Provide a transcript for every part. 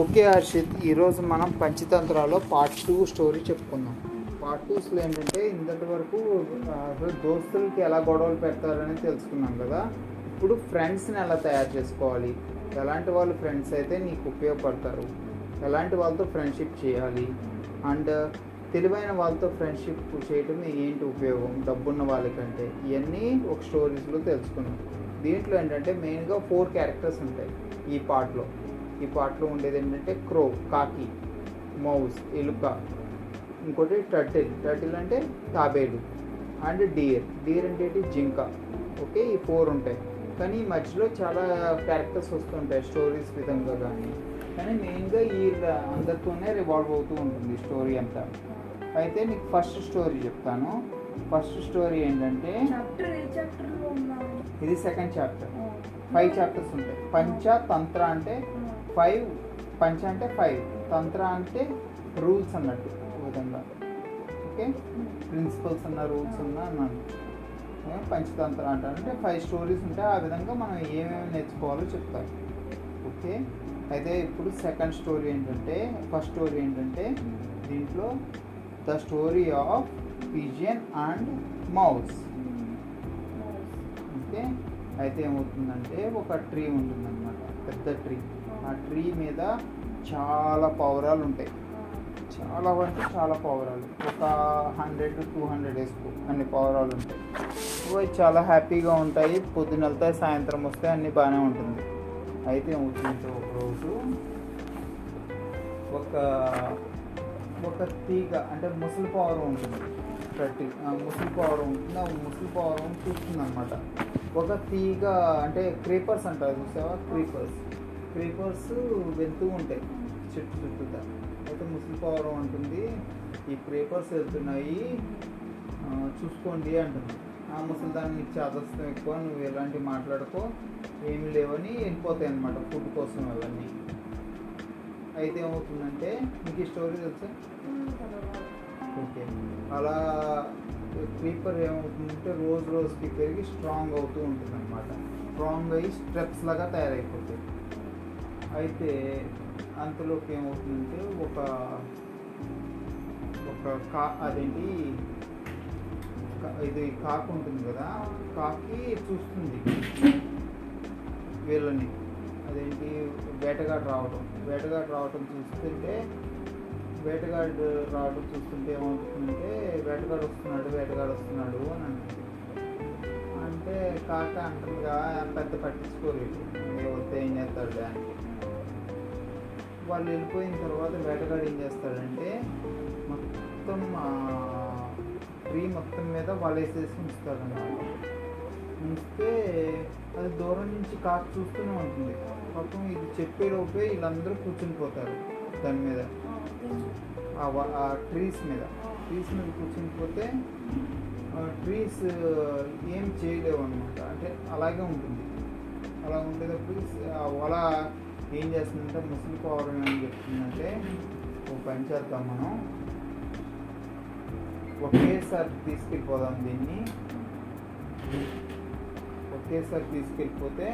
Okay Harshit ఈరోజు మనం పంచతంత్రాలో పార్ట్ టూ స్టోరీ చెప్పుకుందాం. పార్ట్ టూస్లో ఏంటంటే ఇంతటి వరకు అసలు దోస్తులకి ఎలా గొడవలు పెడతారని తెలుసుకున్నాం కదా. ఇప్పుడు ఫ్రెండ్స్ని ఎలా తయారు చేసుకోవాలి? ఎలాంటి వాళ్ళు ఫ్రెండ్స్ అయితే నీకు ఉపయోగపడతారు? ఎలాంటి వాళ్ళతో ఫ్రెండ్షిప్ చేయాలి? అండ్ తెలివైన వాళ్ళతో ఫ్రెండ్షిప్ చేయటం ఏంటి ఉపయోగం? డబ్బున్న వాళ్ళకంటే. ఇవన్నీ ఒక స్టోరీస్లో తెలుసుకున్నాం. దీంట్లో ఏంటంటే మెయిన్గా ఫోర్ క్యారెక్టర్స్ ఉంటాయి ఈ పార్ట్లో ఈ పార్ట్లో ఉండేది ఏంటంటే క్రో కాకి మౌస్ ఎలుక. ఇంకోటి టర్టిల్. టర్టిల్ అంటే తాబేలు. And dear. డియర్ అంటే జింక. ఓకే? ఈ ఫోర్ ఉంటాయి. కానీ ఈ మధ్యలో చాలా క్యారెక్టర్స్ వస్తుంటాయి స్టోరీస్ విధంగా కానీ. కానీ మెయిన్గా ఈ అందరితోనే రివాల్వ్ అవుతూ ఉంటుంది స్టోరీ అంతా. అయితే నీకు ఫస్ట్ స్టోరీ చెప్తాను. ఫస్ట్ స్టోరీ ఏంటంటే ఇది సెకండ్ చాప్టర్. ఫైవ్ చాప్టర్స్ ఉంటాయి. పంచ తంత్ర అంటే ఫైవ్ పంచ అంటే ఫైవ్. తంత్ర అంటే రూల్స్ అన్నట్టు విధంగా. ఓకే? ప్రిన్సిపల్స్ అన్న రూల్స్ అన్న అన్నాను. పంచతంత్ర అంటారు. అంటే ఫైవ్ స్టోరీస్ ఉంటాయి ఆ విధంగా మనం ఏమేమి నేర్చుకోవాలో చెప్తారు. ఓకే? అయితే ఇప్పుడు సెకండ్ స్టోరీ ఏంటంటే ఫస్ట్ స్టోరీ ఏంటంటే దీంట్లో the story of pigeon and mouse. Okay? అయితే ఏమవుతుందంటే ఒక ట్రీ ఉంటుందన్నమాట. పెద్ద ట్రీ. ఆ ట్రీ మీద చాలా పవరాలు ఉంటాయి. చాలా అంటే చాలా పావురాలు ఒక హండ్రెడ్ టూ హండ్రెడ్ వేసుకో అన్ని పౌరాలు ఉంటాయి. అవి చాలా హ్యాపీగా ఉంటాయి. పొద్దున వెళ్తాయి సాయంత్రం వస్తే అన్నీ బాగానే ఉంటుంది. అయితే ఏమవుతుందంటే ఒక రోజు ఒక ఒక తీగ అంటే ముసలి పౌరం ఉంటుంది. ప్రతి ఆ ముసలి పౌరం ఉంటుంది. ఆ ముసలి పౌరం చూస్తుంది అనమాట ఒక తీగ అంటే క్రీపర్స్ అంటారు చూసావా? క్రీపర్స్. క్రీపర్స్ వెళ్తూ ఉంటాయి. చెట్టు చుట్టూతా. అయితే ముసలి పౌరం అంటుంది ఈ క్రీపర్స్ వెళ్తున్నాయి. చూసుకోండి అంటుంది. ఆ ముసలి దాన్ని నీకు ఎక్కువ నువ్వు ఎలాంటి మాట్లాడుకో ఏమి లేవని వెళ్ళిపోతాయి అనమాట ఫుడ్ కోసం అవన్నీ. అయితే ఏమవుతుందంటే మీకు ఈ స్టోరీ తెలుసా? ఓకే. అలా క్రీపర్ ఏమవుతుందంటే రోజు రోజుకి పెరిగి స్ట్రాంగ్ అవుతూ ఉంటుంది అనమాట స్ట్రాంగ్ అయ్యి స్ట్రెప్స్ లాగా తయారైపోతాయి. అయితే అంతలోకి ఏమవుతుందంటే ఒక ఒక కా అదేంటి కా- ఇది కాకు ఉంటుంది కదా కాకి చూస్తుంది వీళ్ళని. అదేంటి వేటగాడు రావడం వేటగాడు రావడం చూస్తుంటే వేటగాడు రావడం చూస్తుంటే ఏమవుతుందంటే వేటగాడు వస్తున్నాడు వేటగాడు వస్తున్నాడు అని అంటుంది అంటే కాక అంటుందిగా పెద్ద పట్టించుకోలేదు. వస్తే ఏం చేస్తాడు దానికి వాళ్ళు వెళ్ళిపోయిన తర్వాత వేటగాడు ఏం చేస్తాడంటే మొత్తం ట్రీ మొత్తం మీద వాళ్ళు వేసేసి ఉంచుతాడు ఉంచితే అది దూరం నుంచి కాకు చూస్తూనే ఉంటుంది. పాపం ఇది చెప్పేలోపే వీళ్ళందరూ కూర్చుని పోతారు దాని మీద. ఆ వ- ఆ ట్రీస్ మీద. ట్రీస్ మీద కూర్చుని పోతే ట్రీస్ ఏం చేయలేవు అనమాట అంటే అలాగే ఉంటుంది. అలా ఉండేటప్పుడు అలా వల ఏం చేస్తుందంటే ముసలి పౌరం ఏం చెప్తుందంటే ఓ పని చేద్దాం మనం. ఒకేసారి తీసుకెళ్ళిపోదాం దీన్ని. ఒకేసారి తీసుకెళ్ళిపోతే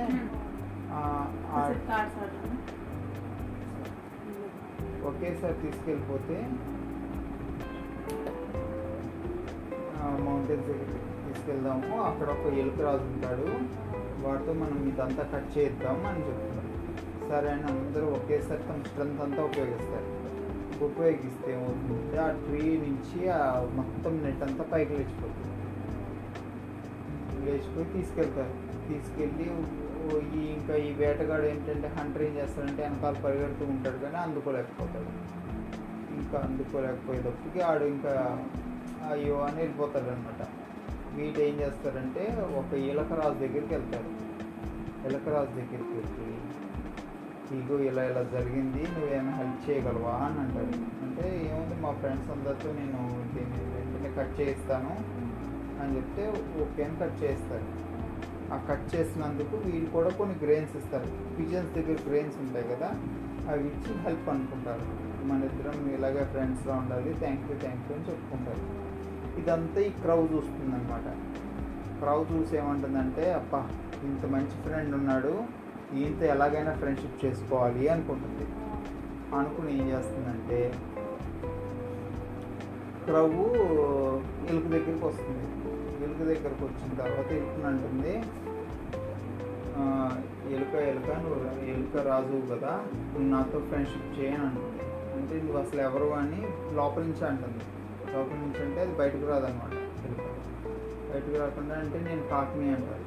ఒకేసారి తీసుకెళ్ళిపోతే మౌంటైన్స్ తీసుకెళ్దాము. అక్కడ ఒక ఎలుకరాజు ఉంటాడు. వాడితో మనం ఇదంతా కట్ చేద్దాం అని చెప్తారు సరే అని అందరూ ఒకేసారి తమ స్ట్రెంత్ అంతా ఉపయోగిస్తారు ఉపయోగిస్తే ఆ ట్రీ నుంచి ఆ మొత్తం నెట్ అంతా పైకి లేచిపోతుంది. లేచిపోయి తీసుకెళ్తారు. తీసుకెళ్ళి ఈ ఇంకా ఈ వేటగాడు ఏంటంటే హంటర్ ఏం చేస్తాడంటే వెనకాల పరిగెడుతూ ఉంటాడు కానీ అందుకోలేకపోతాడు. ఇంకా అందుకోలేకపోయేటప్పటికి ఆడు ఇంకా అయ్యో అని వెళ్ళిపోతాడు అనమాట వీటి ఏం చేస్తారంటే ఒక ఇలకరాజు దగ్గరికి వెళ్తారు ఎలకరాజు దగ్గరికి వెళ్ళి ఇగో ఇలా ఇలా జరిగింది నువ్వేమైనా హెల్ప్ చేయగలవా అని అంటాడు. అంటే ఏముంది మా ఫ్రెండ్స్ అందరితో నేను దీన్ని వెంటనే కట్ చేయిస్తాను అని చెప్తే ఓకే అని కట్ చేస్తారు ఆ కట్ చేసినందుకు వీళ్ళు కూడా కొన్ని గ్రెయిన్స్ ఇస్తారు. పిజన్స్ దగ్గర గ్రెయిన్స్ ఉంటాయి కదా అవి ఇచ్చి హెల్ప్ అనుకుంటారు. మన ఇద్దరం ఇలాగే ఫ్రెండ్స్లో ఉండాలి థ్యాంక్ యూ థ్యాంక్ యూ అని చెప్పుకుంటారు. ఇదంతా ఈ క్రౌ చూస్తుందనమాట క్రౌ చూసి ఏమంటుందంటే అప్ప ఇంత మంచి ఫ్రెండ్ ఉన్నాడు ఈయనతో ఎలాగైనా ఫ్రెండ్షిప్ చేసుకోవాలి అనుకుంటుంది. అనుకుని ఏం చేస్తుందంటే రవ్వు ఎలుక దగ్గరికి వస్తుంది. ఎలుక దగ్గరకు వచ్చిన తర్వాత ఎలుకని అంటుంది ఎలుక ఎలుక నువ్వు ఎలుక రాజు కదా నువ్వు నాతో ఫ్రెండ్షిప్ చేయని అంటుంది. అంటే నువ్వు అసలు ఎవరు అని లోపల నుంచి అంటుంది. లోపల నుంచి అంటే అది బయటకు రాదనమాట ఎలుక. బయటకు రాకుండా అంటే నేను కాకిని అంటారు.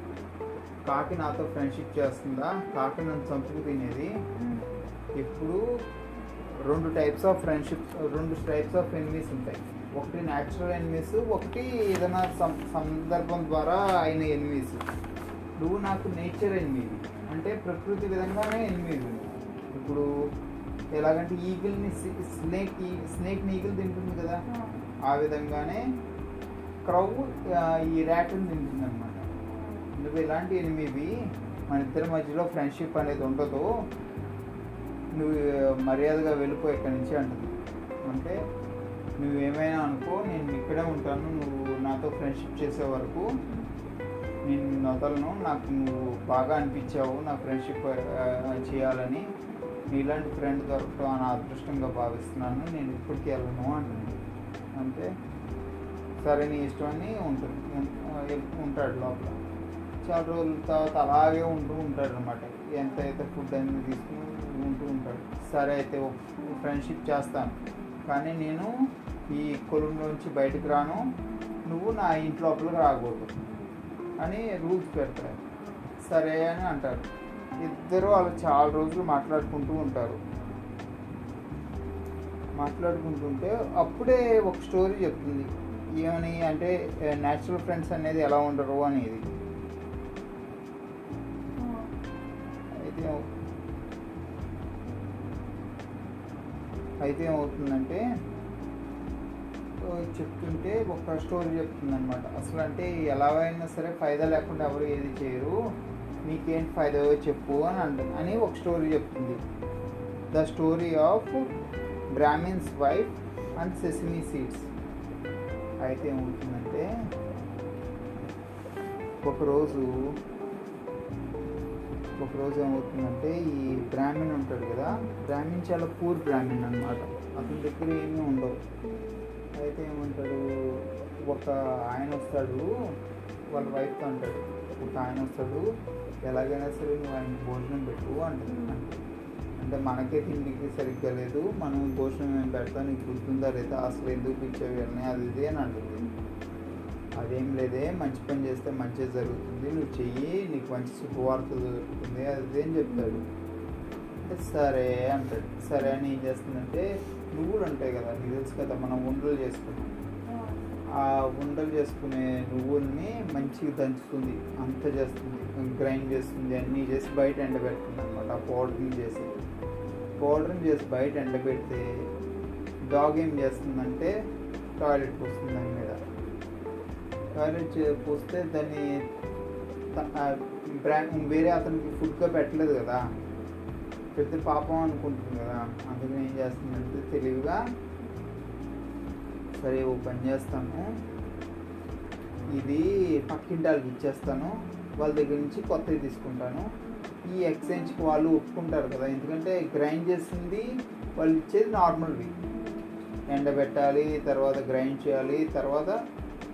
కాకి నాతో ఫ్రెండ్షిప్ చేస్తుందా? కాకి నన్ను చంపుకు తినేది ఇప్పుడు రెండు టైప్స్ ఆఫ్ ఫ్రెండ్షిప్ రెండు టైప్స్ ఆఫ్ ఎనిమీస్ ఉంటాయి. ఒకటి న్యాచురల్ ఎనిమీస్ ఒకటి ఏదైనా సందర్భం ద్వారా అయిన ఎనిమీస్ నువ్వు నాకు నేచర్ ఎనిమిది అంటే ప్రకృతి విధంగానే ఎనిమిది ఇప్పుడు ఎలాగంటే ఈగిల్ని స్నేక్ స్నేక్ని ఈగిల్ తింటుంది కదా? ఆ. విధంగానే క్రౌ ఈ ర్యాట్ని తింటుంది అనమాట నువ్వు ఇలాంటి ఎనిమివి మన ఇద్దరి మధ్యలో ఫ్రెండ్షిప్ అనేది ఉండదు. నువ్వు మర్యాదగా వెళ్ళిపో ఇక్కడి నుంచి అంటుంది. అంటే నువ్వు ఏమైనా అనుకో నేను ఇక్కడే ఉంటాను. నువ్వు నాతో ఫ్రెండ్షిప్ చేసే వరకు నేను నిన్ను వదలను. నాకు నువ్వు బాగా అనిపించావు. నా ఫ్రెండ్షిప్ చేయాలని నీలాంటి ఫ్రెండ్ దొరకటం నా అదృష్టంగా భావిస్తున్నాను. నేను ఇప్పటికి వెళ్ళను అంటుంది. అంటే సరే నీ ఇష్టం అని ఉంటుంది ఉంటాడు లోపల. చాలా రోజుల తర్వాత అలాగే ఉంటూ ఉంటాడు అనమాట ఎంత అయితే ఫుడ్ అనేది తీసుకుని ఉంటూ ఉంటాడు. సరే అయితే ఫ్రెండ్షిప్ చేస్తాను. కానీ నేను ఈ కొలుంలోంచి బయటకు రాను. నువ్వు నా ఇంటి లోపలికి రాకూడదు అని రూల్స్ పెడతాడు సరే అని అంటారు. ఇద్దరు వాళ్ళు చాలా రోజులు మాట్లాడుకుంటూ ఉంటారు. మాట్లాడుకుంటుంటే అప్పుడే ఒక స్టోరీ చెప్తుంది. ఏమని అంటే న్యాచురల్ ఫ్రెండ్స్ అనేది ఎలా ఉండరు అనేది. అయితే ఏమవుతుందంటే చెప్తుంటే ఒక స్టోరీ చెప్తుందనమాట అసలు అంటే ఎలాగైనా సరే ఫైదా లేకుండా ఎవరు ఏది చేయరు. నీకేంటి ఫైదా చెప్పు అని అంటుంది అని ఒక స్టోరీ చెప్తుంది. The story of brahmin's wife and sesame seeds. అయితే ఏమవుతుందంటే ఒకరోజు ఒకరోజు ఏమవుతుందంటే ఈ బ్రాహ్మణ్ ఉంటాడు కదా బ్రాహ్మణ్ చాలా పూర్ బ్రాహ్మణ్ అనమాట అతని దగ్గర ఏమీ ఉండవు. అయితే ఏమంటాడు ఒక ఆయన వస్తాడు వాళ్ళ వైఫ్తో అంటాడు ఒక ఆయన వస్తాడు ఎలాగైనా సరే నువ్వు ఆయన భోజనం పెట్టు అంటుంది అంటే మనకే తిండికి సరిగ్గా లేదు మనం భోజనం ఏం పెడతాం నీకు గుర్తుందా లేదా అసలు ఎందుకు ఇచ్చేవి అని అది ఇది అని అంటుంది. అదేం లేదే మంచి పని చేస్తే మంచిగా జరుగుతుంది. నువ్వు చెయ్యి నీకు మంచి శుభవార్త దొరుకుతుంది. అది చెప్తాడు? సరే అంటాడు. సరే అని ఏం చేస్తుందంటే నువ్వులు ఉంటాయి కదా నీకు తెలుసు కదా మనం ఉండలు చేసుకున్నాం. ఆ ఉండలు చేసుకునే నువ్వుల్ని మంచిగా దంచుతుంది. అంత చేస్తుంది. గ్రైండ్ చేస్తుంది. అన్నీ చేసి బయట ఎండబెడుతుంది అనమాట ఆ పౌడర్ని చేసి. పౌడర్ని చేసి బయట ఎండబెడితే డాగ్ ఏం చేస్తుందంటే టాయిలెట్ వస్తుంది దాని మీద. టాయిలెట్ చే- eh, పోస్తే దాన్ని బ్రాండ్ బ్రా- వేరే అతనికి ఫుడ్గా పెట్టలేదు కదా. పెద్ద పాపం అనుకుంటుంది కదా. అందుకని ఏం చేస్తుందంటే తెలివిగా సరే ఓ పని చేస్తాను. ఇది పక్కింటి వాళ్ళకి ఇచ్చేస్తాను. వాళ్ళ దగ్గర నుంచి కొత్తవి తీసుకుంటాను. ఈ ఎక్స్చేంజ్కి వాళ్ళు ఒప్పుకుంటారు కదా. ఎందుకంటే గ్రైండ్ చేసింది వాళ్ళు ఇచ్చేది నార్మల్వి. ఎండబెట్టాలి తర్వాత గ్రైండ్ చేయాలి తర్వాత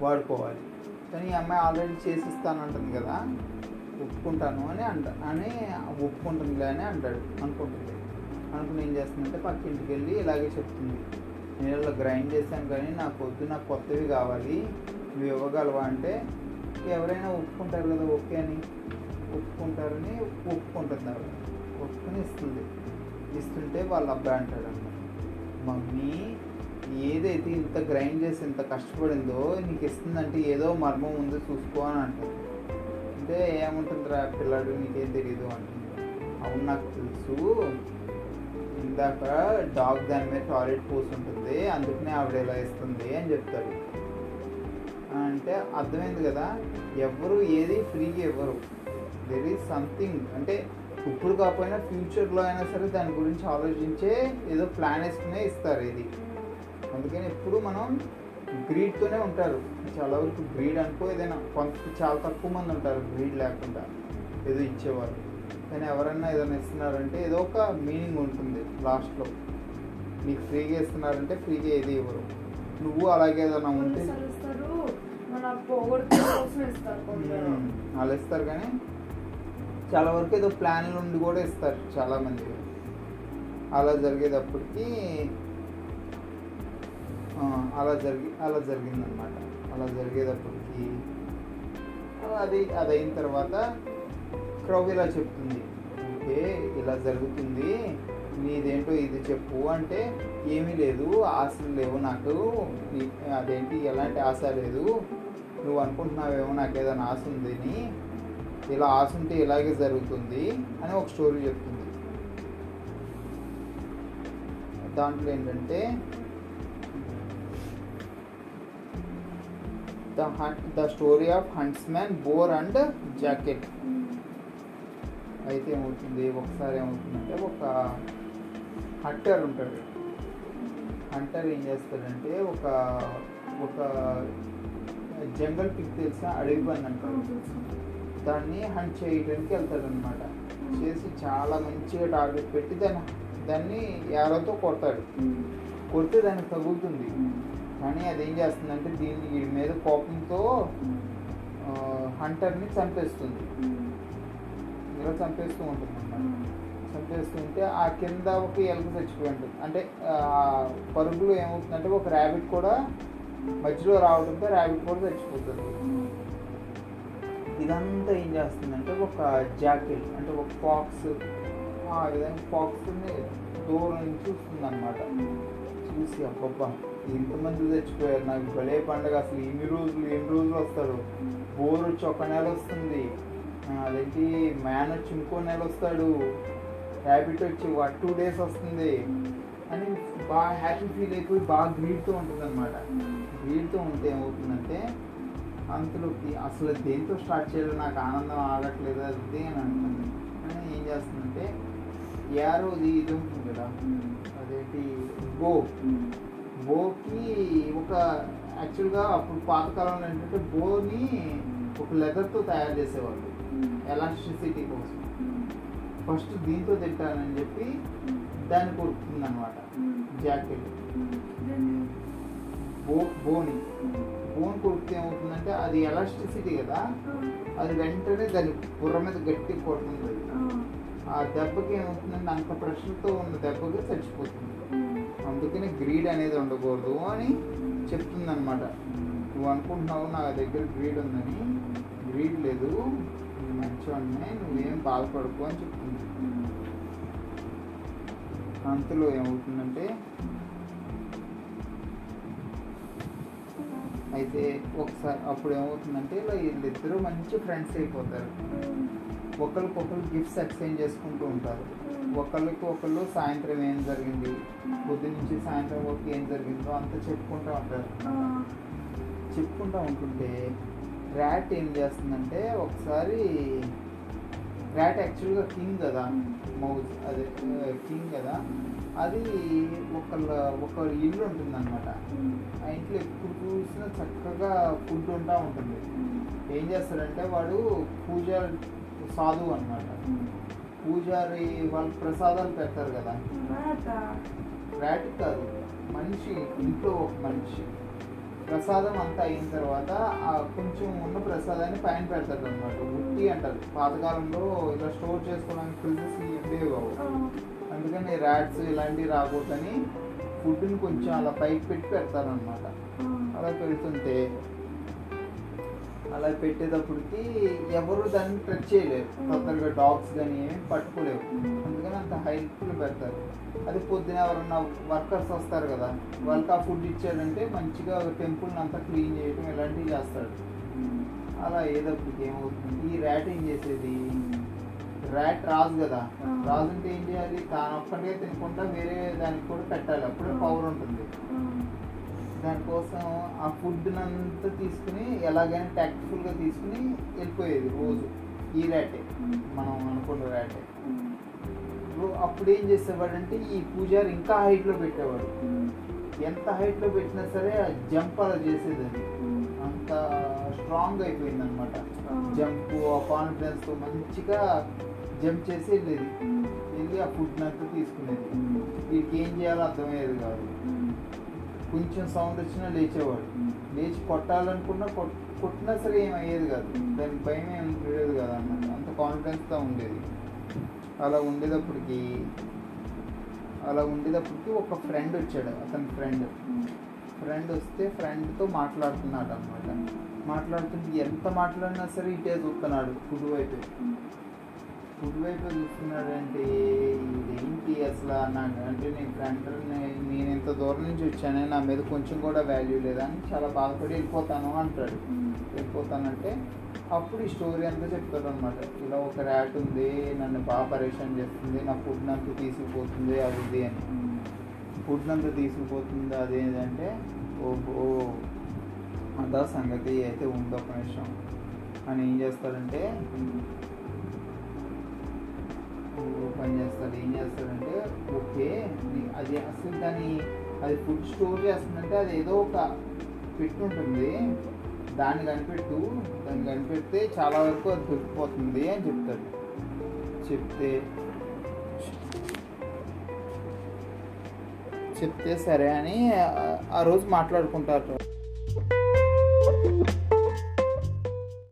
వాడుకోవాలి. కానీ ఈ అమ్మాయి ఆల్రెడీ చేసిస్తానంటుంది కదా ఒప్పుకుంటాను అని అంట అని ఒప్పుకుంటుందిలే అని అంటాడు అనుకుంటుంది. అనుకుని ఏం చేస్తుందంటే పక్కింటికి వెళ్ళి ఇలాగే చెప్తుంది. నేను ఇలా గ్రైండ్ చేశాను కానీ నాకు వద్దు నాకు కొత్తవి కావాలి నువ్వు ఇవ్వగలవా అంటే ఎవరైనా ఒప్పుకుంటారు కదా ఓకే అని. ఒప్పుకుంటారని ఒప్పుకుంటుంది ఆవిడ. ఒప్పుకుని ఇస్తుంది. ఇస్తుంటే వాళ్ళ అబ్బాయి అంటాడు అన్నమాట మమ్మీ ఏదైతే ఇంత గ్రైండ్ చేసి ఇంత కష్టపడిందో నీకు ఇస్తుందంటే ఏదో మర్మం ఉంది చూసుకో అని అంటుంది అంటే ఏముంటుందిరా పిల్లాడు నీకేం తెలియదు అంటుంది. అవును నాకు తెలుసు. ఇందాక డాగ్ దాని మీద టాయిలెట్ ఉంటుంది అందుకనే ఆవిడ ఇలా ఇస్తుంది అని చెప్తాడు. అంటే అర్థమైంది కదా ఎవరు ఏది ఫ్రీగా ఇవ్వరు. దెర్ ఈజ్ సంథింగ్ అంటే ఇప్పుడు కాకపోయినా ఫ్యూచర్లో అయినా సరే దాని గురించి ఆలోచించే ఏదో ప్లాన్ వేసుకునే ఇస్తారు ఇది. అందుకని ఎప్పుడు మనం గ్రీడ్తోనే ఉంటారు. చాలా వరకు గ్రీడ్ అనుకో ఏదైనా కొంత చాలా తక్కువ మంది ఉంటారు గ్రీడ్ లేకుండా ఏదో ఇచ్చేవారు కానీ ఎవరన్నా ఏదైనా ఇస్తున్నారంటే ఏదో ఒక మీనింగ్ ఉంటుంది లాస్ట్లో నీకు ఫ్రీగా ఇస్తున్నారంటే ఫ్రీగా ఏది ఇవ్వరు. నువ్వు అలాగే ఏదైనా ఉంటే. వాళ్ళు ఇస్తారు కానీ చాలా వరకు ఏదో ప్లాన్లు ఉండి కూడా ఇస్తారు చాలా మంది అలా జరిగేటప్పటికి అలా జరిగి అలా జరిగిందనమాట అలా జరిగేటప్పటికి అది అది అయిన తర్వాత క్రౌ ఇలా చెప్తుంది. ఓకే ఇలా జరుగుతుంది. నీదేంటో ఇది చెప్పు అంటే ఏమీ లేదు ఆశలు లేవు నాకు. అదేంటి ఎలాంటి ఆశ లేదు. నువ్వు అనుకుంటున్నావేమో నాకు ఏదైనా ఆశ ఉందని ఇలా ఆశ ఉంటే ఇలాగే జరుగుతుంది అని ఒక స్టోరీ చెప్తుంది. దాంట్లో ఏంటంటే the story of huntsmen boar and jacket అయితే ఏమవుతుంది? ఒకసారి ఏమవుతుందంటే ఒక హంటర్ ఉంటాడు. హంటర్ ఏం చేస్తాడంటే ఒక ఒక జంగల్ పిక్ తెలిసిన అడవి పని అంటారు. దాన్ని హంట్ చేయడానికి వెళ్తాడనమాట చేసి చాలా మంచిగా టార్గెట్ పెట్టి దాన్ని దాన్ని యారోతో కొడతాడు. కొడితే దానికి తగులుతుంది. కానీ అది ఏం చేస్తుందంటే దీన్ని వీడి మీద కోపంతో హంటర్ని చంపేస్తుంది. ఇలా చంపేస్తూ ఉంటుంది అన్నమాట చంపేస్తుంటే ఆ కింద ఒక ఎలుక చచ్చిపోయి ఉంటుంది అంటే పరుగులో ఏమవుతుందంటే ఒక ర్యాబిట్ కూడా మధ్యలో రావడంతో ర్యాబిట్ కూడా చచ్చిపోతుంది. ఇదంతా ఏం చేస్తుందంటే ఒక జాకిల్ అంటే ఒక ఫాక్స్ ఆ విధంగా ఫాక్స్ని దూరం నుంచి చూస్తుంది అనమాట చూసి అబ్బబ్బా! ఇంతమంది తెచ్చిపోయారు నాకు భలే పండగ అసలు. ఎన్ని రోజులు ఎన్ని రోజులు వస్తారు బోర్ వచ్చి ఒక నెల వస్తుంది. అదేంటి? మ్యాన్ వచ్చి ఇంకో నెల వస్తాడు. ర్యాబిట్ వచ్చి వన్ టూ డేస్ వస్తుంది. అని బాగా హ్యాపీ ఫీల్ అయిపోయి బాగా గ్రీడ్తో ఉంటుంది అనమాట గ్రీడ్తో ఉంటే ఏమవుతుందంటే అంతలోకి అసలు దేంతో స్టార్ట్ చేయాలో నాకు ఆనందం ఆగట్లేదు. అది అని అంటుంది కానీ ఏం చేస్తుందంటే యారోది ఇది ఉంటుంది కదా. అదేంటి? గో. బోకి ఒక యాక్చువల్గా అప్పుడు పాతకాలంలో ఏంటంటే బోని ఒక లెదర్తో తయారు చేసేవాళ్ళు. ఎలాస్టిసిటీ కోసం. ఫస్ట్ దీంతో తింటానని చెప్పి దాన్ని కొడుతుంది అనమాట జాకెట్. బో బోని. బోన్ కొడితే ఏమవుతుందంటే అది ఎలాస్టిసిటీ కదా అది వెంటనే దాని బుర్ర మీద గట్టి కొడుతుంది. ఆ దెబ్బకి ఏమవుతుందంటే అంత ప్రెషర్తో ఉన్న దెబ్బకి చచ్చిపోతుంది. అందుకని గ్రీడ్ అనేది ఉండకూడదు అని చెప్తుందనమాట నువ్వు అనుకుంటున్నావు నా దగ్గర గ్రీడ్ ఉందని. గ్రీడ్ లేదు. నువ్వు మంచివాడిని నువ్వేం బాధపడకు అని చెప్తుంది. అంతలో ఏమవుతుందంటే అయితే ఒకసారి అప్పుడు ఏమవుతుందంటే ఇలా వీళ్ళిద్దరూ మంచి ఫ్రెండ్స్ అయిపోతారు. ఒకరికొకరు గిఫ్ట్స్ ఎక్స్చేంజ్ చేసుకుంటూ ఉంటారు. ఒకళ్ళకి ఒకళ్ళు సాయంత్రం ఏం జరిగింది? పొద్దు నుంచి సాయంత్రం వరకు ఏం జరిగిందో అంతా చెప్పుకుంటూ ఉంటారు. చెప్పుకుంటూ ఉంటుంటే ర్యాట్ ఏం చేస్తుందంటే ఒకసారి ర్యాట్ యాక్చువల్గా కింగ్ కదా. మౌజ్ అదే కింగ్ కదా. అది ఒకళ్ళ ఒక ఇల్లు ఉంటుందన్నమాట. ఆ ఇంట్లో ఎప్పుడు చూసినా చక్కగా ఫుడ్ ఉంటా ఉంటుంది. ఏం చేస్తాడంటే వాడు పూజ సాధువు అనమాట పూజారి వాళ్ళు ప్రసాదాలు పెడతారు కదా. ర్యాట్ కాదు మనిషి ఇంట్లో ఒక మనిషి. ప్రసాదం అంతా అయిన తర్వాత ఆ కొంచెం ఉన్న ప్రసాదాన్ని పైన పెడతారు అనమాట ఉట్టి అంటారు. పాతకాలంలో ఇలా స్టోర్ చేసుకోవడానికి ఫ్రిడ్జెస్ ఉండేవి కావు అందుకని ర్యాట్స్ ఇలాంటివి రాకూడదని ఫుడ్ని కొంచెం అలా పైకి పెట్టి పెడతారనమాట అలా పెడుతుంటే అలా పెట్టేటప్పటికి ఎవరు దాన్ని టచ్ చేయలేరు. తొందరగా డాగ్స్ కానీ ఏమి పట్టుకోలేవు అందుకని అంత హైట్లో పెడతారు. అది పొద్దున ఎవరన్నా వర్కర్స్ వస్తారు కదా వాళ్ళకి ఆ ఫుడ్ ఇచ్చాడంటే మంచిగా టెంపుల్ని అంతా క్లీన్ చేయడం ఇలాంటివి చేస్తాడు అలా అయ్యేటప్పటికి ఏమవుతుంది? ఈ ర్యాట్ ఏం చేసేది? ర్యాట్ రాజు కదా రాజు అంటే ఏం చేయాలి? తాను ఒక్కటే తినకుండా వేరే దానికి కూడా పెట్టాలి. అప్పుడే పవర్ ఉంటుంది. దానికోసం ఆ ఫుడ్ అంతా తీసుకుని ఎలాగైనా టాక్టిఫుల్గా తీసుకుని వెళ్ళిపోయేది రోజు. ఈ ర్యాటే మనం అనుకున్న ర్యాటే అప్పుడు ఏం చేసేవాడంటే ఈ పూజారి ఇంకా హైట్లో పెట్టేవాడు. ఎంత హైట్లో పెట్టినా సరే ఆ జంప్ అలా చేసేది అది. అంత స్ట్రాంగ్ అయిపోయింది అనమాట జంప్ ఆ కాన్ఫిడెన్స్తో మంచిగా జంప్ చేసి వెళ్ళేది. వెళ్ళి ఆ ఫుడ్ అంతా తీసుకునేది వీడికి ఏం చేయాలో అర్థమయ్యేది కాదు. కొంచెం సౌండ్ వచ్చినా లేచేవాడు. లేచి కొట్టాలనుకున్నా కొట్- కొట్టినా సరే ఏం అయ్యేది కాదు. దాని భయం ఏం ఉండేది కదా అన్నమాట అంత కాన్ఫిడెన్స్తో ఉండేది. అలా ఉండేటప్పటికి అలా ఉండేటప్పటికి ఒక ఫ్రెండ్ వచ్చాడు. అతని ఫ్రెండ్ ఫ్రెండ్ వస్తే ఫ్రెండ్తో మాట్లాడుతున్నాడు అనమాట మాట్లాడుతుంటే ఎంత మాట్లాడినా సరే ఇటే చూస్తున్నాడు. కుడివైపు వైపు ఫుడ్ వైపు చూస్తున్నాడంటే ఇదేంటి అసలు? నాకు అంటే నేను ఫ్రెండ్ నేను ఇంత దూరం నుంచి వచ్చాను నా మీద కొంచెం కూడా వాల్యూ లేదా అని చాలా బాధపడి వెళ్ళిపోతాను అంటాడు. వెళ్ళిపోతానంటే అప్పుడు ఈ స్టోరీ అంతా చెప్తాడు అనమాట ఇలా ఒక ర్యాట్ ఉంది నన్ను బాగా పరేషాన్ చేస్తుంది నా ఫుడ్ అంతా తీసుకుపోతుంది అది ఇది అని. ఫుడ్ అంతా తీసుకుపోతుంది అదేంటంటే ఓ అదా సంగతి అయితే ఉంది ఒక నిమిషం. అని ఏం చేస్తాడంటే పని చేస్తాడు ఏం చేస్తాడంటే ఓకే అది అసలు దాని అది ఫుడ్ స్టోర్ చేస్తుందంటే అది ఏదో ఒక పెట్టి ఉంటుంది. దాన్ని కనిపెట్టు దాన్ని కనిపెడితే చాలా వరకు అది దొరికిపోతుంది అని చెప్తాడు. చెప్తే చెప్తే సరే అని ఆ రోజు మాట్లాడుకుంటారు.